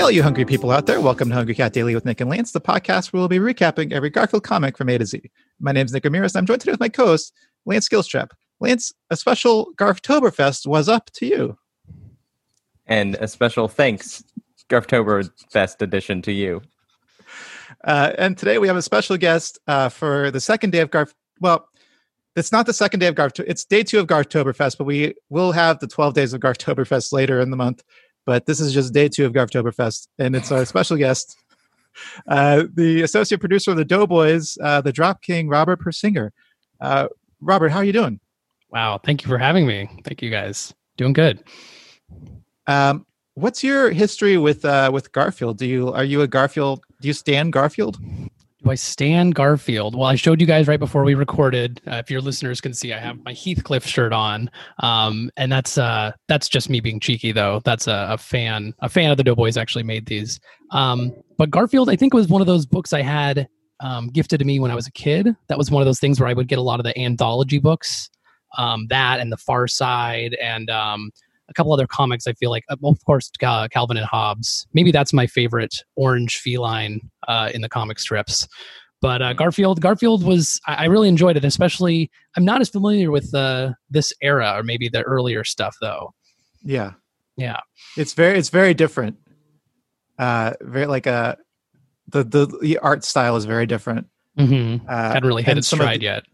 Hi, all you hungry people out there. Welcome to Hungry Cat Daily with Nick and Lance, the podcast where we'll be recapping every Garfield comic from A to Z. My name is Nick Ramirez, and I'm joined today with my co host, Lance Skillstrap. Lance, a special Garftoberfest was up to you. And a special thanks, Garftoberfest edition to you. Uh, and today we have a special guest uh, for the second day of Garf. Well, it's not the second day of Garf. It's day two of Garftoberfest, but we will have the 12 days of Garftoberfest later in the month. But this is just day two of Garftoberfest, and it's our special guest, uh, the associate producer of the Doughboys, uh, the Drop King, Robert Persinger. Uh, Robert, how are you doing? Wow, thank you for having me. Thank you guys. Doing good. Um, what's your history with uh, with Garfield? Do you are you a Garfield? Do you stand Garfield? Do I stand Garfield? Well, I showed you guys right before we recorded. Uh, if your listeners can see, I have my Heathcliff shirt on, um, and that's uh, that's just me being cheeky, though. That's a, a fan. A fan of the Doughboys actually made these. Um, but Garfield, I think, was one of those books I had um, gifted to me when I was a kid. That was one of those things where I would get a lot of the anthology books, um, that and the Far Side, and um, a couple other comics. I feel like, uh, of course, uh, Calvin and Hobbes. Maybe that's my favorite orange feline uh, in the comic strips. But uh, Garfield, Garfield was I, I really enjoyed it. Especially, I'm not as familiar with uh, this era or maybe the earlier stuff though. Yeah, Yeah, it's very it's very different. Uh, very like a the the, the art style is very different. mm-hmm. Uh, hadn't really hit its stride the- yet.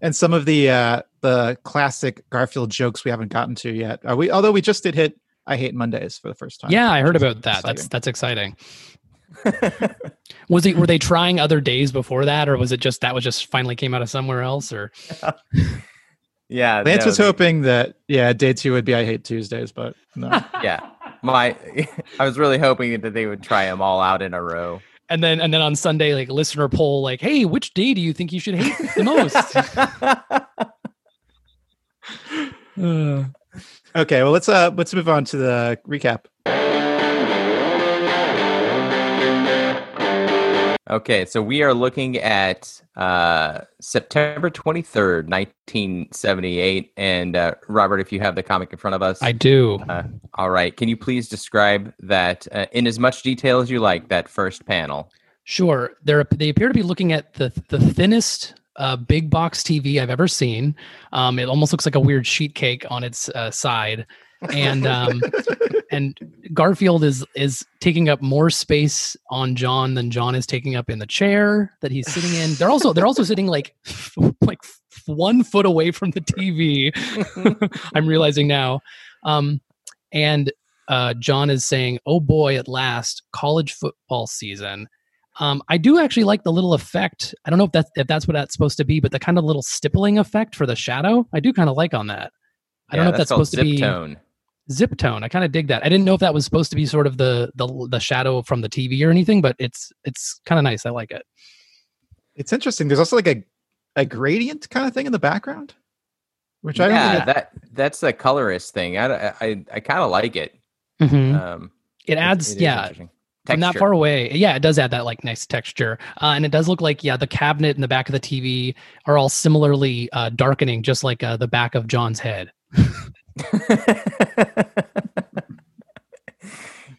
and some of the uh the classic Garfield jokes we haven't gotten to yet. Uh, we although we just did hit I hate Mondays for the first time. Yeah, I heard about that. That's exciting. that's exciting. Was it were they trying other days before that, or was it just that was just finally came out of somewhere else? Or Yeah. Lance no, was they- hoping that yeah, day two would be I hate Tuesdays, but no. Yeah. My, I was really hoping that they would try them all out in a row. and then and then on Sunday, like listener poll, like, hey, which day do you think you should hate the most? Uh, okay, well let's uh let's move on to the recap. okay, so we are looking at uh, September 23rd, 1978. And uh, Robert, if you have the comic in front of us. I do. Uh, all right. Can you please describe that uh, in as much detail as you like, that first panel? Sure. They're, they appear to be looking at the the thinnest uh, big box TV I've ever seen. Um, it almost looks like a weird sheet cake on its uh, side, and um, and Garfield is is taking up more space on John than John is taking up in the chair that he's sitting in. They're also they're also sitting like like one foot away from the TV. I'm realizing now, um, and uh, John is saying, "Oh boy, at last, college football season." Um, I do actually like the little effect. I don't know if that's if that's what that's supposed to be, but the kind of little stippling effect for the shadow, I do kind of like on that. I don't Yeah, know if that's called supposed to be zip tone. zip tone. I kind of dig that. I didn't know if that was supposed to be sort of the the the shadow from the TV or anything, but it's it's kind of nice. I like it. It's interesting. There's also like a a gradient kind of thing in the background, which I don't yeah, that that's the colorist thing. I I, I kind of like it. Mhm. Um, It adds, it is yeah, from that Texture. far away. Yeah, it does add that like nice texture, uh, and it does look like yeah, the cabinet and the back of the TV are all similarly uh, darkening, just like uh, the back of John's head.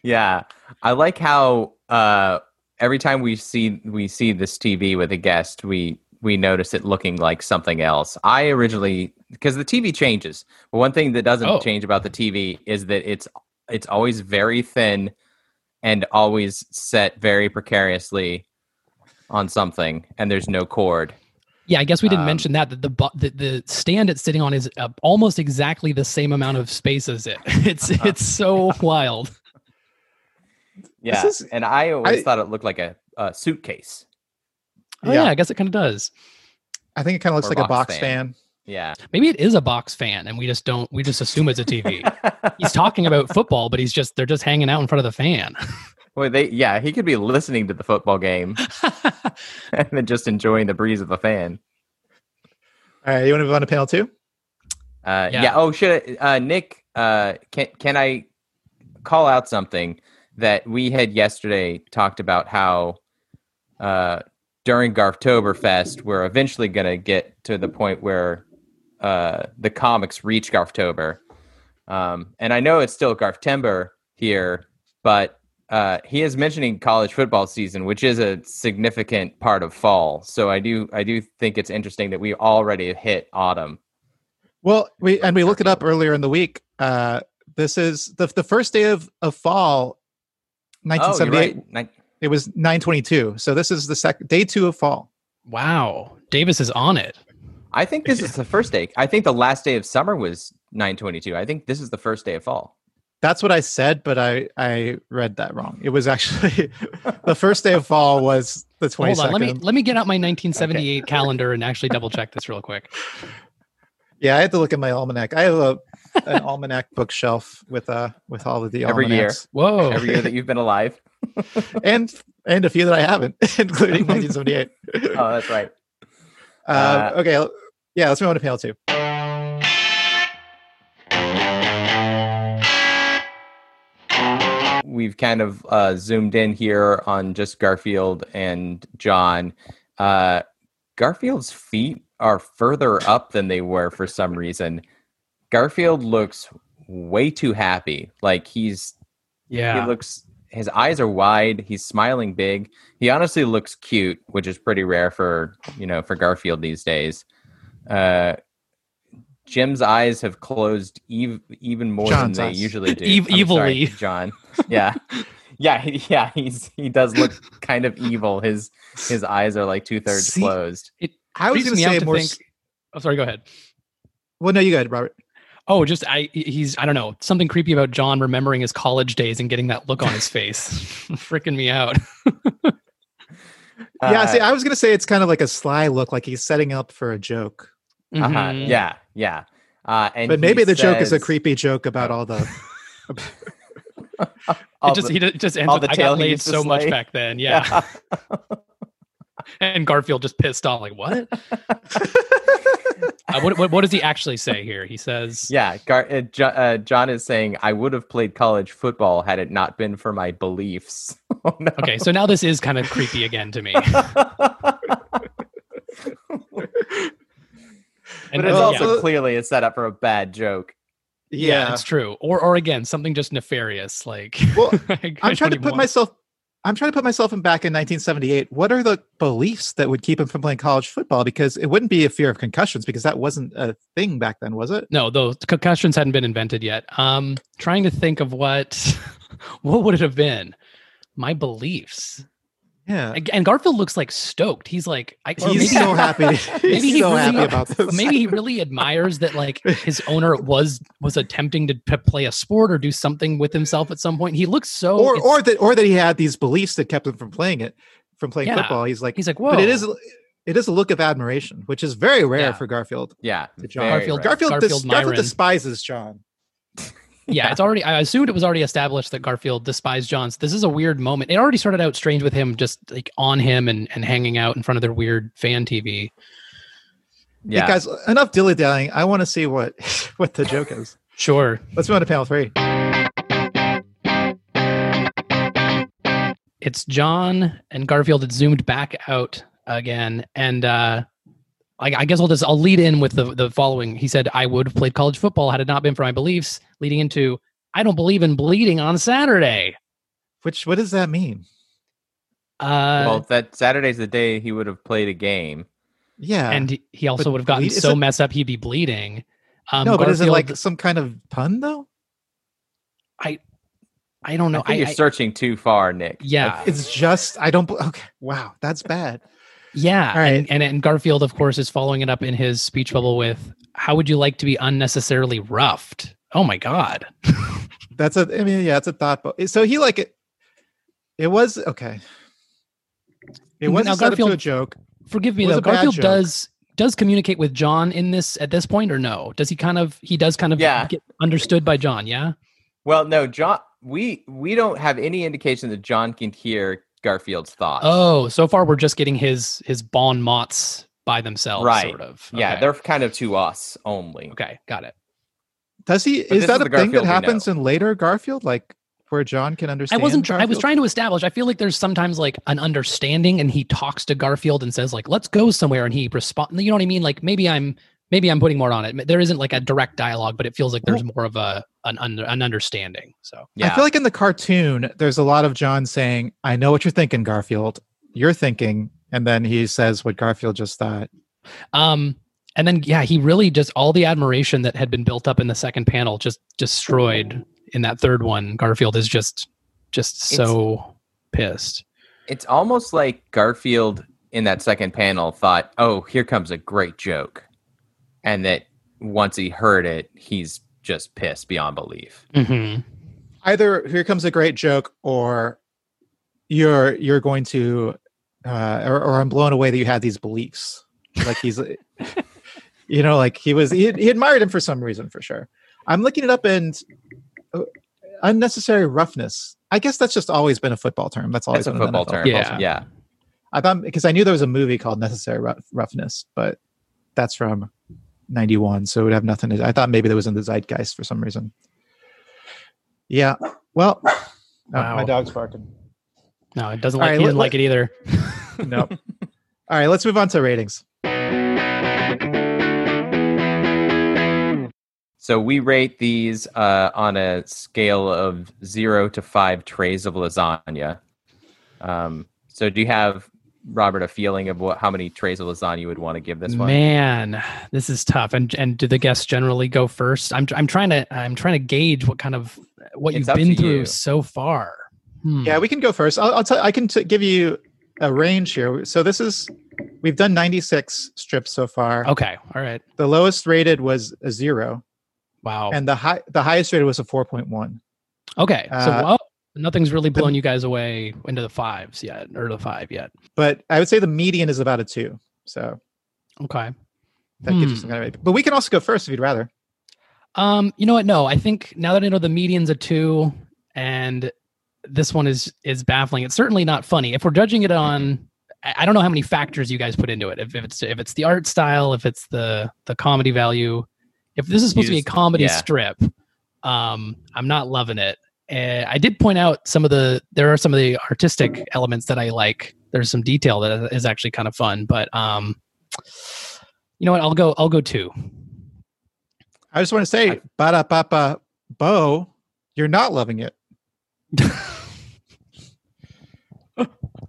yeah, I like how uh, every time we see we see this TV with a guest, we we notice it looking like something else. I originally because the TV changes, but one thing that doesn't Oh. change about the TV is that it's it's always very thin and always set very precariously on something, and there's no cord. Yeah, I guess we didn't Um, mention that that the, bu- the the stand it's sitting on is uh, almost exactly the same amount of space as it. It's it's so wild. Yeah, is- and I always I- thought it looked like a, a suitcase. Oh yeah. I guess it kind of does. I think it kind of looks Or like a box box fan. fan. Yeah. Maybe it is a box fan, and we just don't. We just assume it's a TV. he's talking about football, but he's just they're just hanging out in front of the fan. Well, they yeah, he could be listening to the football game and then just enjoying the breeze of the fan. All right, you want to move on to panel two? Uh, yeah. Yeah. Oh, should I, uh, Nick? Uh, can can I call out something that we had yesterday? Talked about how uh, during Garftoberfest, we're eventually going to get to the point where uh, the comics reach Garftober. Um, and I know it's still Garftember here, but uh, he is mentioning college football season, which is a significant part of fall. So I do I do think it's interesting that we already hit autumn. Well, we and we looked it up earlier in the week. Uh, this is the the first day of, of fall, Oh, 1978. It was 922. So this is the second day two of fall. Wow, Davis is on it. I think this is the first day. I think the last day of summer was 922. I think this is the first day of fall. That's what I said, but I I read that wrong. It was actually the first day of fall was the 22nd. Hold on, let me let me get out my 1978 calendar and actually double check this real quick. Yeah, I had to look at my almanac. I have a an almanac bookshelf with uh with all of the Every year. Whoa, Every year that you've been alive. and and a few that I haven't, including 1978. Oh, that's right. Uh, okay, l- yeah, let's move on to panel two. We've kind of uh, zoomed in here on just Garfield and John. Uh, Garfield's feet are further up than they were for some reason. Garfield looks way too happy. Like he's yeah, he looks his eyes are wide he's smiling big he honestly looks cute which is pretty rare for you know for garfield these days uh jim's eyes have closed ev- even more John's than they eyes. usually do Ev- I'm sorry, evilly. john yeah yeah he, yeah he's he does look kind of evil his his eyes are like two-thirds See- closed I was going to say more. think- s- Oh, sorry. Go ahead. Well, no, you go ahead, Robert. Oh, just I he's I don't know something creepy about John remembering his college days and getting that look on his face, freaking me out. yeah, Uh, see, I was going to say it's kind of like a sly look, like he's setting up for a joke. Uh-huh, Mhm. yeah yeah uh and But maybe the joke is a creepy joke about all the. all It just the- he just ends all up, the I tail got laid so much slay." back then, yeah. and Garfield just pissed off, like what? Uh, what, what? What does he actually say here? He says, Yeah, Gar- uh, jo- uh, John is saying I would have played college football had it not been for my beliefs. oh, no. "Okay, so now this is kind of creepy again to me." And but it's uh, also yeah. clearly a setup for a bad joke. yeah, it's true. Or, or again, something just nefarious. Like, Well, I I'm trying to put want- myself. I'm trying to put myself in back in 1978. What are the beliefs that would keep him from playing college football? Because it wouldn't be a fear of concussions, because that wasn't a thing back then, was it? No, those concussions hadn't been invented yet. Um, trying to think of what, what would it have been? My beliefs. Yeah, Ag- And Garfield looks like stoked. He's like, I, he's maybe, so happy. He's maybe he so really- happy about this. maybe he really admires that like his owner was was attempting to p- play a sport or do something with himself at some point. He looks so. or or that or that he had these beliefs that kept him from playing it, from playing Yeah. football. He's like, he's like, whoa. but it is it is a look of admiration, which is very rare Yeah. for Garfield. Yeah, To John. Garfield- Garfield, Garfield dis- Garfield despises John. Yeah, it's already. I assumed it was already established that Garfield despised Johns. This is a weird moment. It already started out strange with him just like on him and and hanging out in front of their weird fan TV. Yeah. Yeah, guys, enough dilly dallying. I want to see what what the joke is. Sure. Let's move on to panel three. it's John and Garfield. It's zoomed back out again, and uh, I, I guess I'll just I'll lead in with the the following. He said, "I would have played college football had it not been for my beliefs." Leading into, "I don't believe in bleeding on Saturday." Which what does that mean? Uh, well, that Saturday's the day he would have played a game. Yeah. and he- he also would have gotten bleed- so it- messed up he'd be bleeding. Um, no, but is it like some kind of pun though? I I don't know. I think you're I- searching too far, Nick. Yeah. It's just I don't. Okay, wow, that's bad. Yeah, All right. and, and and Garfield, of course, is following it up in his speech bubble with, "How would you like to be unnecessarily roughed?" Oh my God! That's a. I mean, yeah, it's a thought. But so he like it. It was okay. It was Now, a setup to a joke. Forgive me though. Garfield does does communicate with John in this at this point, or no? Does he kind of he does kind of Yeah. get understood by John? Yeah. Well, no, John. We we don't have any indication that John can hear Garfield's thoughts. Oh, so far we're just getting his his bon mots by themselves, Right. sort of. yeah, they're kind of to us only. okay. Got it. Does he? But Is this that is a thing that happens in later Garfield, like where John can understand. I wasn't. tr- I was trying to establish. I feel like there's sometimes like an understanding, and he talks to Garfield and says like, "Let's go somewhere," and he responds. You know what I mean? Like maybe I'm maybe I'm putting more on it. There isn't like a direct dialogue, but it feels like there's more of a an under, an understanding. So Yeah. I feel like in the cartoon, there's a lot of John saying, I know what you're thinking, Garfield. You're thinking. And then he says what Garfield just thought. Um, and then yeah, he really just all the admiration that had been built up in the second panel just destroyed in that third one. Garfield is just just so pissed. it's almost like Garfield in that second panel thought, "Oh, here comes a great joke," and that once he heard it, he's just pissed beyond belief. Mm-hmm. Either here comes a great joke or you're you're going to uh or, or I'm blown away that you had these beliefs. Like he's you know, like he was he, he admired him for some reason for sure. I'm looking it up and uh, unnecessary roughness. I guess that's just always been a football term. That's always That's a been an football term. Yeah. yeah. I thought because I knew there was a movie called Necessary Rough- Roughness, but that's from '91, so it would have nothing to. I thought maybe that was in the zeitgeist for some reason. Yeah. Well, oh, Wow. my dog's barking. No, it doesn't like right, he didn't like it either. No. All right, let's move on to ratings. So we rate these uh, on a scale of zero to five trays of lasagna. Um, so do you have Robert a feeling of what how many trays of lasagna you would want to give this one? Man, this is tough. And and do the guests generally go first? I'm I'm trying to I'm trying to gauge what kind of what It's you've been through you. so far. Hmm. Yeah, we can go first. I'll, I'll tell. I can t- give you a range here. So this is we've done 96 strips so far. Okay. All right. The lowest rated was a zero, Wow. and the high the highest rated was a 4.1. okay. so uh, well, nothing's really the- blown you guys away into the fives yet, or the five yet. But I would say the median is about a two. So Okay. that gives you Hmm. some kind of. But we can also go first if you'd rather. Um, you know what? No, I think now that I know the median's a two, and this one is is baffling. It's certainly not funny. If we're judging it on, I I don't know how many factors you guys put into it. If, if it's if it's the art style, if it's the the comedy value, if this is supposed to be a comedy yeah. strip, um, I'm not loving it. Uh, I did point out some of the there are some of the artistic elements that I like. There's some detail that is actually kind of fun, but um, you know what? I'll go. I'll go two. I just want to say, ba da ba ba bo, you're not loving it.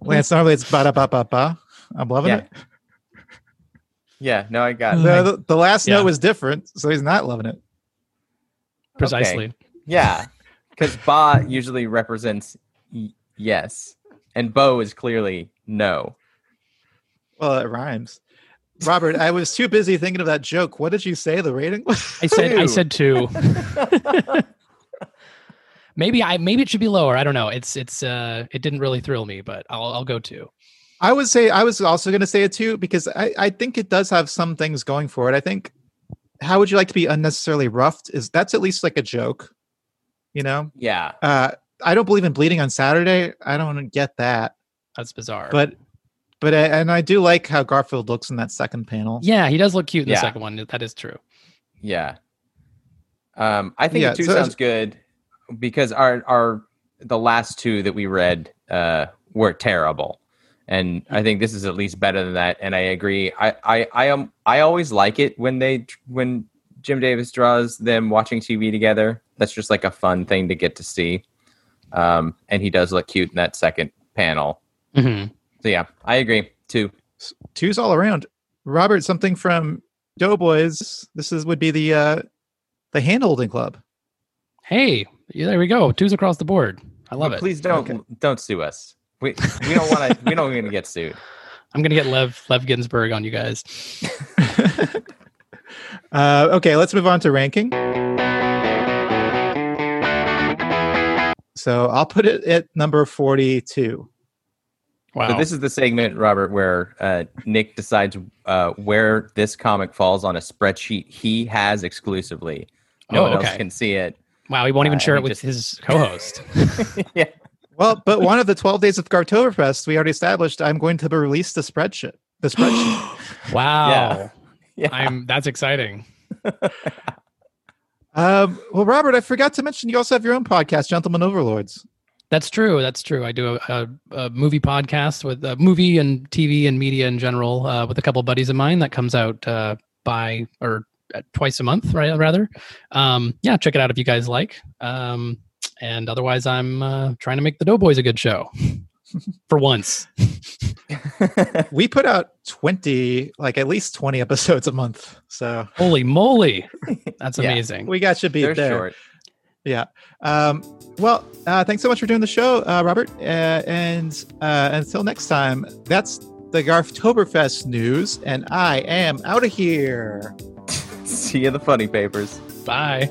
Lance, normally it's ba da ba ba ba. I'm loving Yeah. it. Yeah, no, I got The, the, the last Yeah. note was different, so he's not loving it. Precisely. Yeah, because ba usually represents y- yes, and bo is clearly no. Well, it rhymes. Robert, I was too busy thinking of that joke. What did you say the rating was? I said I Two. said two. maybe I maybe it should be lower. I don't know. It's it's uh it didn't really thrill me, but I'll I'll go two. I would say I was also going to say it too because I, I think it does have some things going for it. I think how would you like to be unnecessarily roughed is that's at least like a joke, you know. Yeah, Uh, I don't believe in bleeding on Saturday. I don't get that, That's bizarre. but but I, and I do like how Garfield looks in that second panel. yeah, he does look cute in Yeah. the second one. That is true. yeah. Um, I think Yeah, the two so- sounds good because our our the last two that we read uh, were terrible, and I think this is at least better than that. And I agree. I I I am I always like it when they when Jim Davis draws them watching TV together. That's just like a fun thing to get to see. Um, and he does look cute in that second panel. Mhm. So yeah, I agree. Two. Twos all around. Robert, something from Doughboys. This is would be the uh the handholding club. Hey, yeah, there we go. Two's across the board. I love But it. Please don't Okay. don't sue us. We we don't want to. we don't want to get sued. I'm gonna get Lev Lev Ginsburg on you guys. uh, okay, let's move on to ranking. So I'll put it at number 42. Wow. So this is the segment, Robert, where uh, Nick decides uh, where this comic falls on a spreadsheet he has exclusively. No Oh, one else can see it. wow, he won't even uh, share it with just- his co-host. yeah. Well, but one of the 12 days of Garftoberfest, we already established I'm going to release the spreadsheet. The spreadsheet. wow. Yeah. I'm that's exciting. um, well, Robert, I forgot to mention you also have your own podcast, Gentlemen Overlords. That's true. That's true. I do a, a, a movie podcast with uh, movie and TV and media in general uh, with a couple buddies of mine that comes out uh, by or uh, twice a month, right? Rather, um, yeah, check it out if you guys like. Um, and otherwise, I'm uh, trying to make the Doughboys a good show for once. we put out 20 like at least 20 episodes a month so holy moly that's Yeah. amazing we got you beat They're there short. yeah um well uh thanks so much for doing the show uh robert uh, and uh until next time that's the garftoberfest news and i am out of here See you in the funny papers. bye